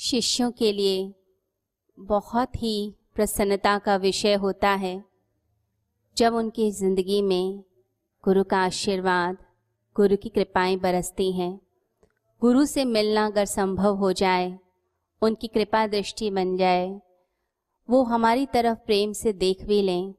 शिष्यों के लिए बहुत ही प्रसन्नता का विषय होता है। जब उनकी ज़िंदगी में गुरु का आशीर्वाद, गुरु की कृपाएँ बरसती हैं, गुरु से मिलना अगर संभव हो जाए, उनकी कृपा दृष्टि बन जाए, वो हमारी तरफ़ प्रेम से देख भी लें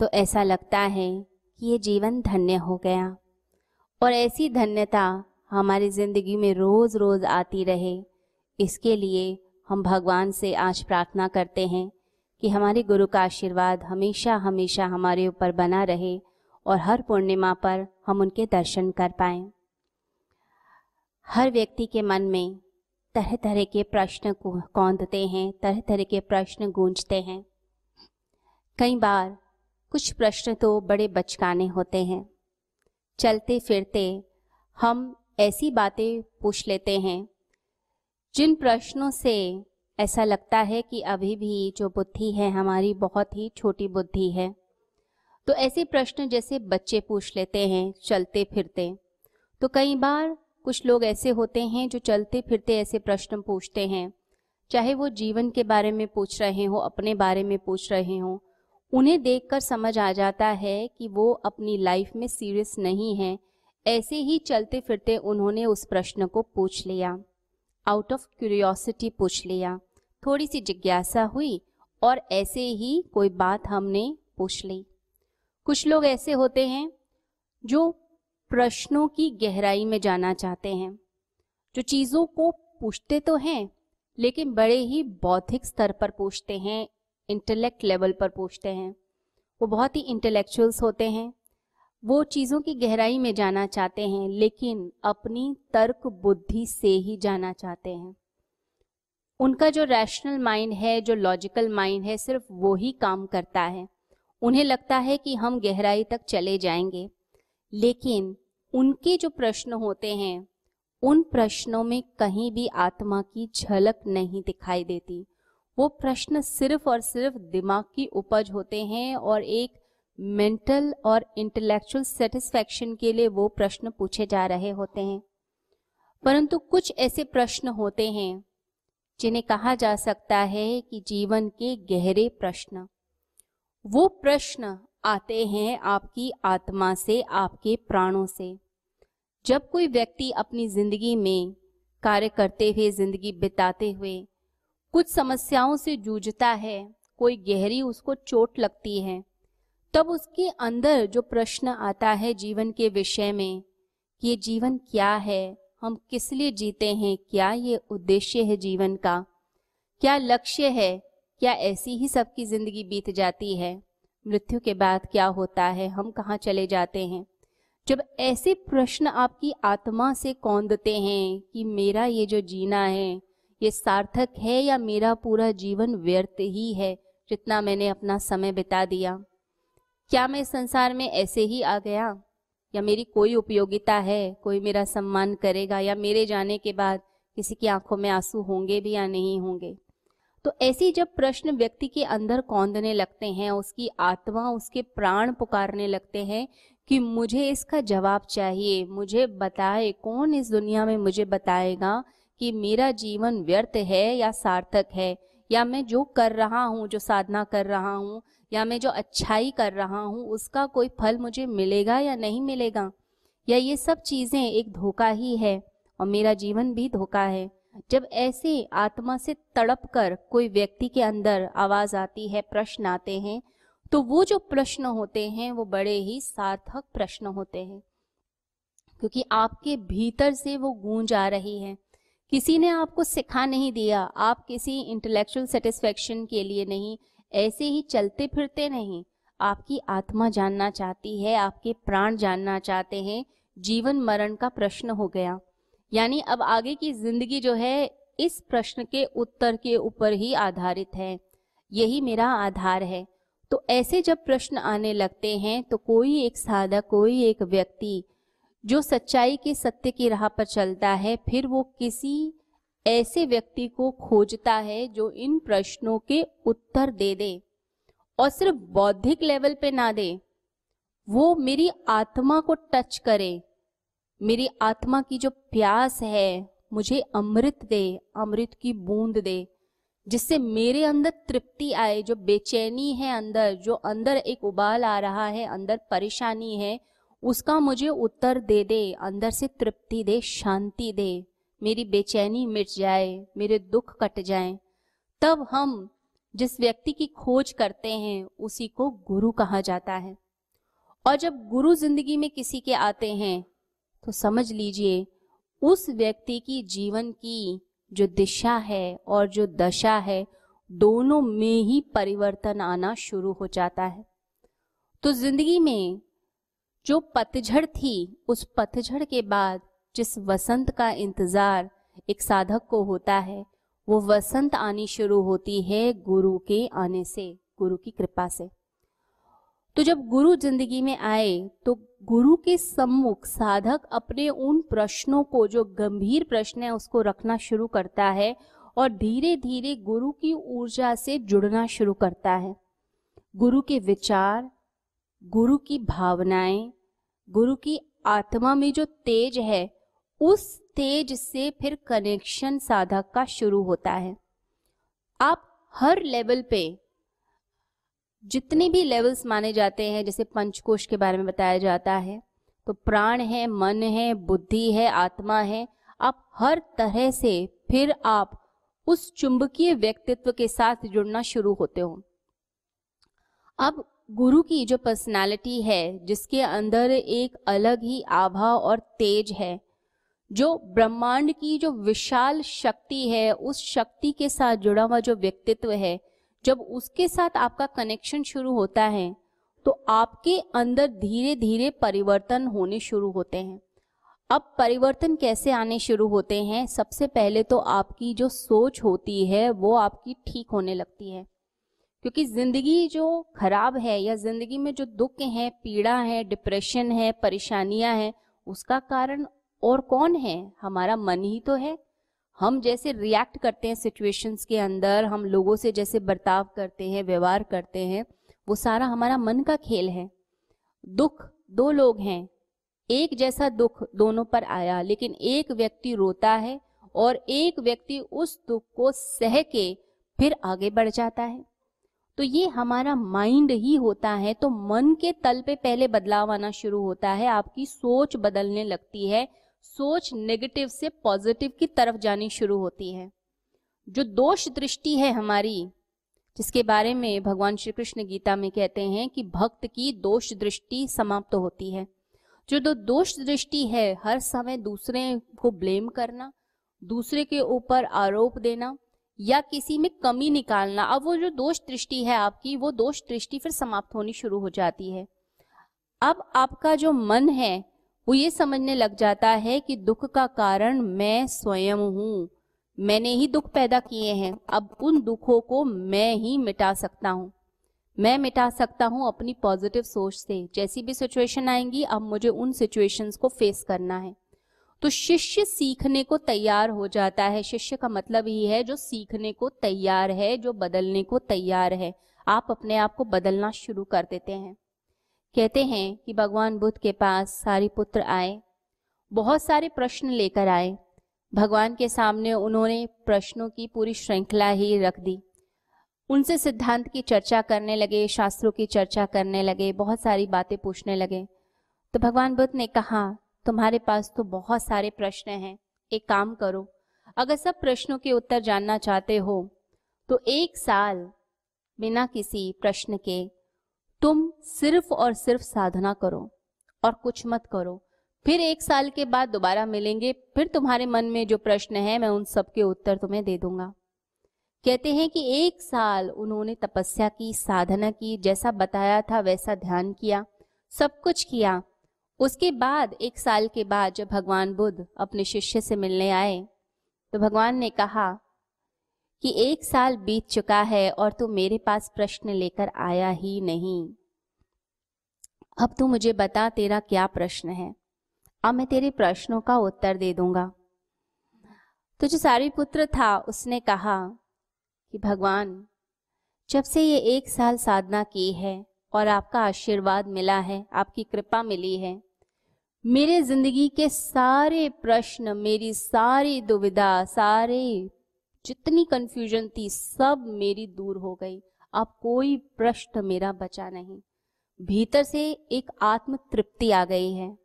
तो ऐसा लगता है कि ये जीवन धन्य हो गया। और ऐसी धन्यता हमारी ज़िंदगी में रोज़ रोज़ आती रहे। इसके लिए हम भगवान से आज प्रार्थना करते हैं कि हमारे गुरु का आशीर्वाद हमेशा हमेशा हमारे ऊपर बना रहे और हर पूर्णिमा पर हम उनके दर्शन कर पाएँ। हर व्यक्ति के मन में तरह तरह के प्रश्न कौंधते हैं तरह तरह के प्रश्न गूंजते हैं। कई बार कुछ प्रश्न तो बड़े बचकाने होते हैं। चलते फिरते हम ऐसी बातें पूछ लेते हैं जिन प्रश्नों से ऐसा लगता है कि अभी भी जो बुद्धि है हमारी बहुत ही छोटी बुद्धि है तो ऐसे प्रश्न जैसे बच्चे पूछ लेते हैं चलते फिरते। तो कई बार कुछ लोग ऐसे होते हैं जो चलते फिरते ऐसे प्रश्न पूछते हैं, चाहे वो जीवन के बारे में पूछ रहे हो, अपने बारे में पूछ रहे हो, उन्हें देखकर समझ आ जाता है कि वो अपनी लाइफ में सीरियस नहीं है। ऐसे ही चलते फिरते उन्होंने उस प्रश्न को पूछ लिया। आउट ऑफ़ क्यूरियोसिटी पूछ लिया। थोड़ी सी जिज्ञासा हुई और ऐसे ही कोई बात हमने पूछ ली। कुछ लोग ऐसे होते हैं जो प्रश्नों की गहराई में जाना चाहते हैं। जो चीज़ों को पूछते तो हैं, लेकिन बड़े ही बौद्धिक स्तर पर पूछते हैं इंटेलेक्ट लेवल पर पूछते हैं। वो बहुत ही इंटेलेक्चुअल्स होते हैं। वो चीज़ों की गहराई में जाना चाहते हैं, लेकिन अपनी तर्क बुद्धि से ही जाना चाहते हैं। उनका जो रैशनल माइंड है, जो लॉजिकल माइंड है, सिर्फ़ वो ही काम करता है। उन्हें लगता है कि हम गहराई तक चले जाएँगे। लेकिन उनके जो प्रश्न होते हैं, उन प्रश्नों में कहीं भी आत्मा की झलक नहीं दिखाई देती। वो प्रश्न सिर्फ़ और सिर्फ़ दिमाग की उपज होते हैं और एक मेंटल और इंटेलेक्चुअल सेटिस्फैक्शन के लिए वो प्रश्न पूछे जा रहे होते हैं। परंतु कुछ ऐसे प्रश्न होते हैं, जिन्हें कहा जा सकता है कि जीवन के गहरे प्रश्न। वो प्रश्न आते हैं आपकी आत्मा से, आपके प्राणों से। जब कोई व्यक्ति अपनी ज़िंदगी में कार्य करते हुए ज़िंदगी बिताते हुए कुछ समस्याओं से जूझता है, कोई गहरी उसको चोट लगती है तब उसके अंदर जो प्रश्न आता है जीवन के विषय में, कि ये जीवन क्या है, हम किस लिए जीते हैं, क्या ये उद्देश्य है जीवन का, क्या लक्ष्य है, क्या ऐसी ही सबकी ज़िंदगी बीत जाती है, मृत्यु के बाद क्या होता है, हम कहाँ चले जाते हैं। जब ऐसे प्रश्न आपकी आत्मा से कौंदते हैं कि मेरा ये जो जीना है, ये सार्थक है या मेरा पूरा जीवन व्यर्थ ही है, जितना मैंने अपना समय बिता दिया। क्या मैं संसार में ऐसे ही आ गया? या मेरी कोई उपयोगिता है? कोई मेरा सम्मान करेगा? या मेरे जाने के बाद किसी की आँखों में आँसू होंगे भी या नहीं होंगे? तो ऐसी जब प्रश्न व्यक्ति के अंदर कौंदने लगते हैं, उसकी आत्मा, उसके प्राण पुकारने लगते हैं कि मुझे इसका जवाब चाहिए, मुझे बताए, कौन इस दुनिया में मुझे बताएगा कि मेरा जीवन व्यर्थ है या सार्थक है? या मैं जो कर रहा हूँ, जो साधना कर रहा हूँ या मैं जो अच्छाई कर रहा हूँ, उसका कोई फल मुझे मिलेगा या नहीं मिलेगा? या ये सब चीज़ें एक धोखा ही है और मेरा जीवन भी धोखा है? जब ऐसे आत्मा से तड़प कर कोई व्यक्ति के अंदर आवाज़ आती है, प्रश्न आते हैं तो वो जो प्रश्न होते हैं, वो बड़े ही सार्थक प्रश्न होते हैं। क्योंकि आपके भीतर से वो गूंज आ रही है। किसी ने आपको सिखा नहीं दिया, आप किसी इंटेलेक्चुअल सेटिस्फेक्शन के लिए नहीं ऐसे ही चलते फिरते नहीं। आपकी आत्मा जानना चाहती है, आपके प्राण जानना चाहते हैं। जीवन मरण का प्रश्न हो गया। यानी अब आगे की ज़िंदगी जो है, इस प्रश्न के उत्तर के ऊपर ही आधारित है। यही मेरा आधार है। तो ऐसे जब प्रश्न आने लगते हैं तो कोई एक साधक, कोई एक व्यक्ति, जो सच्चाई के सत्य की राह पर चलता है, फिर वो किसी ऐसे व्यक्ति को खोजता है जो इन प्रश्नों के उत्तर दे दे और सिर्फ़ बौद्धिक लेवल पे ना दे। वो मेरी आत्मा को टच करे। मेरी आत्मा की जो प्यास है, मुझे अमृत दे, अमृत की बूंद दे, जिससे मेरे अंदर तृप्ति आए, जो बेचैनी है अंदर, जो अंदर एक उबाल आ रहा है, अंदर परेशानी है, उसका मुझे उत्तर दे दे, अंदर से तृप्ति दे, शांति दे। मेरी बेचैनी मिट जाए, मेरे दुख कट जाए, तब हम जिस व्यक्ति की खोज करते हैं, उसी को गुरु कहा जाता है। और जब गुरु ज़िंदगी में किसी के आते हैं तो समझ लीजिए, उस व्यक्ति की जीवन की जो दिशा है और जो दशा है, दोनों में ही परिवर्तन आना शुरू हो जाता है। तो ज़िंदगी में जो पतझड़ थी, उस पतझड़ के बाद जिस वसंत का इंतज़ार एक साधक को होता है, वो वसंत आनी शुरू होती है गुरु के आने से, गुरु की कृपा से। तो जब गुरु ज़िंदगी में आए तो गुरु के सम्मुख साधक अपने उन प्रश्नों को, जो गंभीर प्रश्न है, उसको रखना शुरू करता है और धीरे धीरे गुरु की ऊर्जा से जुड़ना शुरू करता है। गुरु के विचार, गुरु की भावनाएँ, गुरु की आत्मा में जो तेज है उस तेज से फिर कनेक्शन साधक का शुरू होता है। आप हर लेवल पे जितने भी लेवल्स माने जाते हैं, जैसे पंचकोश के बारे में बताया जाता है तो प्राण है, मन है, बुद्धि है, आत्मा है, आप हर तरह से फिर आप उस चुंबकीय व्यक्तित्व के साथ जुड़ना शुरू होते हो। अब गुरु की जो पर्सनालिटी है, जिसके अंदर एक अलग ही आभा और तेज है जो ब्रह्मांड की जो विशाल शक्ति है, उस शक्ति के साथ जुड़ा हुआ जो व्यक्तित्व है, जब उसके साथ आपका कनेक्शन शुरू होता है तो आपके अंदर धीरे धीरे परिवर्तन होने शुरू होते हैं। अब परिवर्तन कैसे आने शुरू होते हैं, सबसे पहले तो आपकी जो सोच होती है, वो आपकी ठीक होने लगती है। क्योंकि ज़िंदगी जो खराब है, या ज़िंदगी में जो दुख है, पीड़ा है डिप्रेशन है, परेशानियाँ हैं, उसका कारण और कौन है? हमारा मन ही तो है। हम जैसे रिएक्ट करते हैं सिचुएशंस के अंदर, हम लोगों से जैसे बर्ताव करते हैं, व्यवहार करते हैं, वो सारा हमारा मन का खेल है। दुख, दो लोग हैं। एक जैसा दुख दोनों पर आया, लेकिन एक व्यक्ति रोता है और एक व्यक्ति उस दुख को सह के फिर आगे बढ़ जाता है। तो ये हमारा माइंड ही होता है। तो मन के तल पे पहले बदलाव आना शुरू होता है। आपकी सोच बदलने लगती है। सोच नेगेटिव से पॉजिटिव की तरफ़ जानी शुरू होती है। जो दोष दृष्टि है हमारी, जिसके बारे में भगवान श्री कृष्ण गीता में कहते हैं कि भक्त की दोष दृष्टि समाप्त तो होती है। जो दो दोष दृष्टि है, हर समय दूसरे को ब्लेम करना, दूसरे के ऊपर आरोप देना या किसी में कमी निकालना, अब वो जो दोष दृष्टि है आपकी, वो दोष दृष्टि फिर समाप्त होनी शुरू हो जाती है। अब आपका जो मन है वो ये समझने लग जाता है कि दुख का कारण मैं स्वयं हूँ। मैंने ही दुख पैदा किए हैं। अब उन दुखों को मैं ही मिटा सकता हूँ। मैं मिटा सकता हूँ अपनी पॉजिटिव सोच से। जैसी भी सिचुएशन आएँगी, अब मुझे उन सिचुएशंस को फेस करना है। तो शिष्य सीखने को तैयार हो जाता है। शिष्य का मतलब ही है जो सीखने को तैयार है, जो बदलने को तैयार है। आप अपने आप को बदलना शुरू कर देते हैं। कहते हैं कि भगवान बुद्ध के पास सारी पुत्र आए, बहुत सारे प्रश्न लेकर आए। भगवान के सामने उन्होंने प्रश्नों की पूरी श्रृंखला ही रख दी। उनसे सिद्धांत की चर्चा करने लगे, शास्त्रों की चर्चा करने लगे, बहुत सारी बातें पूछने लगे। तो भगवान बुद्ध ने कहा, तुम्हारे पास तो बहुत सारे प्रश्न हैं। एक काम करो, अगर सब प्रश्नों के उत्तर जानना चाहते हो तो एक साल बिना किसी प्रश्न के तुम सिर्फ़ और सिर्फ़ साधना करो और कुछ मत करो। फिर एक साल के बाद दोबारा मिलेंगे, फिर तुम्हारे मन में जो प्रश्न है, मैं उन सब के उत्तर तुम्हें दे दूँगा। कहते हैं कि एक साल उन्होंने तपस्या की, साधना की, जैसा बताया था वैसा ध्यान किया, सब कुछ किया। उसके बाद, एक साल के बाद जब भगवान बुद्ध अपने शिष्य से मिलने आए तो भगवान ने कहा कि एक साल बीत चुका है और तू मेरे पास प्रश्न लेकर आया ही नहीं। अब तू मुझे बता तेरा क्या प्रश्न है। अब मैं तेरे प्रश्नों का उत्तर दे दूँगा। तो जो सारी पुत्र था, उसने कहा, कि भगवान, जब से ये एक साल साधना की है और आपका आशीर्वाद मिला है, आपकी कृपा मिली है, मेरे ज़िंदगी के सारे प्रश्न, मेरी सारी दुविधा, सारे जितनी कंफ्यूजन थी, सब मेरी दूर हो गई। अब कोई प्रश्न मेरा बचा नहीं। भीतर से एक आत्म तृप्ति आ गई है।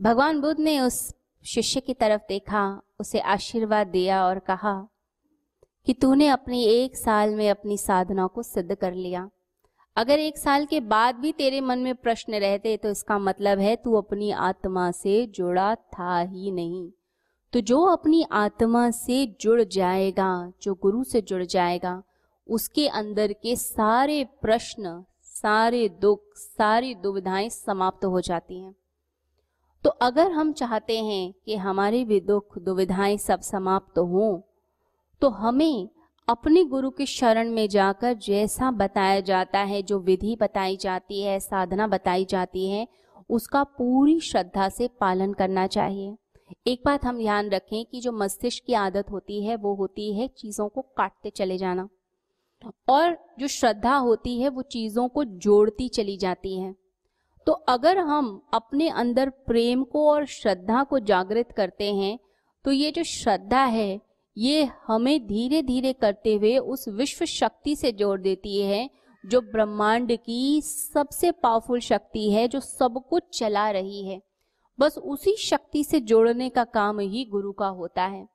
भगवान बुद्ध ने उस शिष्य की तरफ़ देखा, उसे आशीर्वाद दिया और कहा कि तूने अपनी एक साल में अपनी साधना को सिद्ध कर लिया। अगर एक साल के बाद भी तेरे मन में प्रश्न रहते तो इसका मतलब है तू अपनी आत्मा से जुड़ा था ही नहीं। तो जो अपनी आत्मा से जुड़ जाएगा, जो गुरु से जुड़ जाएगा, उसके अंदर के सारे प्रश्न, सारे दुख, सारी दुविधाएँ समाप्त हो जाती हैं। तो अगर हम चाहते हैं कि हमारे भी दुख, दुविधाएँ सब समाप्त हों तो हमें अपने गुरु के शरण में जाकर जैसा बताया जाता है, जो विधि बताई जाती है, साधना बताई जाती है, उसका पूरी श्रद्धा से पालन करना चाहिए। एक बात हम ध्यान रखें कि जो मस्तिष्क की आदत होती है, वो होती है चीज़ों को काटते चले जाना। और जो श्रद्धा होती है, वो चीज़ों को जोड़ती चली जाती है। तो अगर हम अपने अंदर प्रेम को और श्रद्धा को जागृत करते हैं तो ये जो श्रद्धा है, ये हमें धीरे धीरे करते हुए उस विश्व शक्ति से जोड़ देती है, जो ब्रह्मांड की सबसे पावरफुल शक्ति है, जो सब कुछ चला रही है। बस उसी शक्ति से जोड़ने का काम ही गुरु का होता है।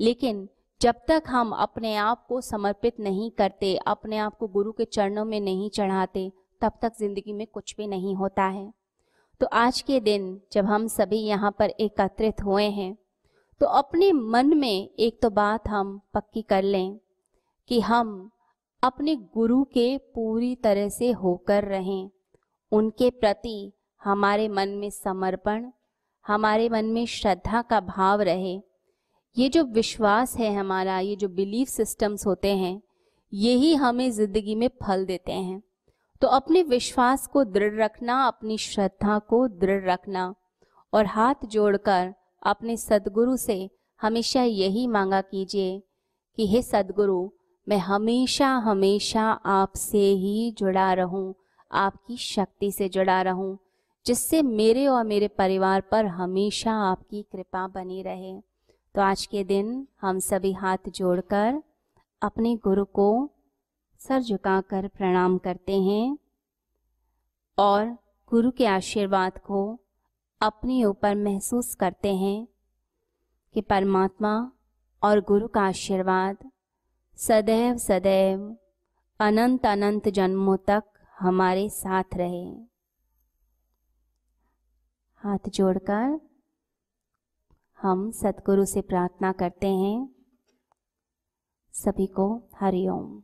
लेकिन जब तक हम अपने आप को समर्पित नहीं करते, अपने आप को गुरु के चरणों में नहीं चढ़ाते, तब तक ज़िंदगी में कुछ भी नहीं होता है। तो आज के दिन जब हम सभी यहाँ पर एकत्रित हुए हैं तो अपने मन में एक तो बात हम पक्की कर लें कि हम अपने गुरु के पूरी तरह से होकर रहें, उनके प्रति हमारे मन में समर्पण हमारे मन में श्रद्धा का भाव रहे। ये जो विश्वास है हमारा, ये जो बिलीफ सिस्टम्स होते हैं यही हमें ज़िंदगी में फल देते हैं। तो अपने विश्वास को दृढ़ रखना, अपनी श्रद्धा को दृढ़ रखना और हाथ जोड़कर अपने सदगुरु से हमेशा यही मांगा कीजिए कि हे सदगुरु, मैं हमेशा हमेशा आपसे ही जुड़ा रहूँ, आपकी शक्ति से जुड़ा रहूँ। जिससे मेरे और मेरे परिवार पर हमेशा आपकी कृपा बनी रहे। तो आज के दिन हम सभी हाथ जोड़कर अपने गुरु को सर झुकाकर प्रणाम करते हैं और गुरु के आशीर्वाद को अपने ऊपर महसूस करते हैं कि परमात्मा और गुरु का आशीर्वाद सदैव सदैव अनंत अनंत जन्मों तक हमारे साथ रहे। हाथ जोड़कर हम सतगुरु से प्रार्थना करते हैं। सभी को हरिओम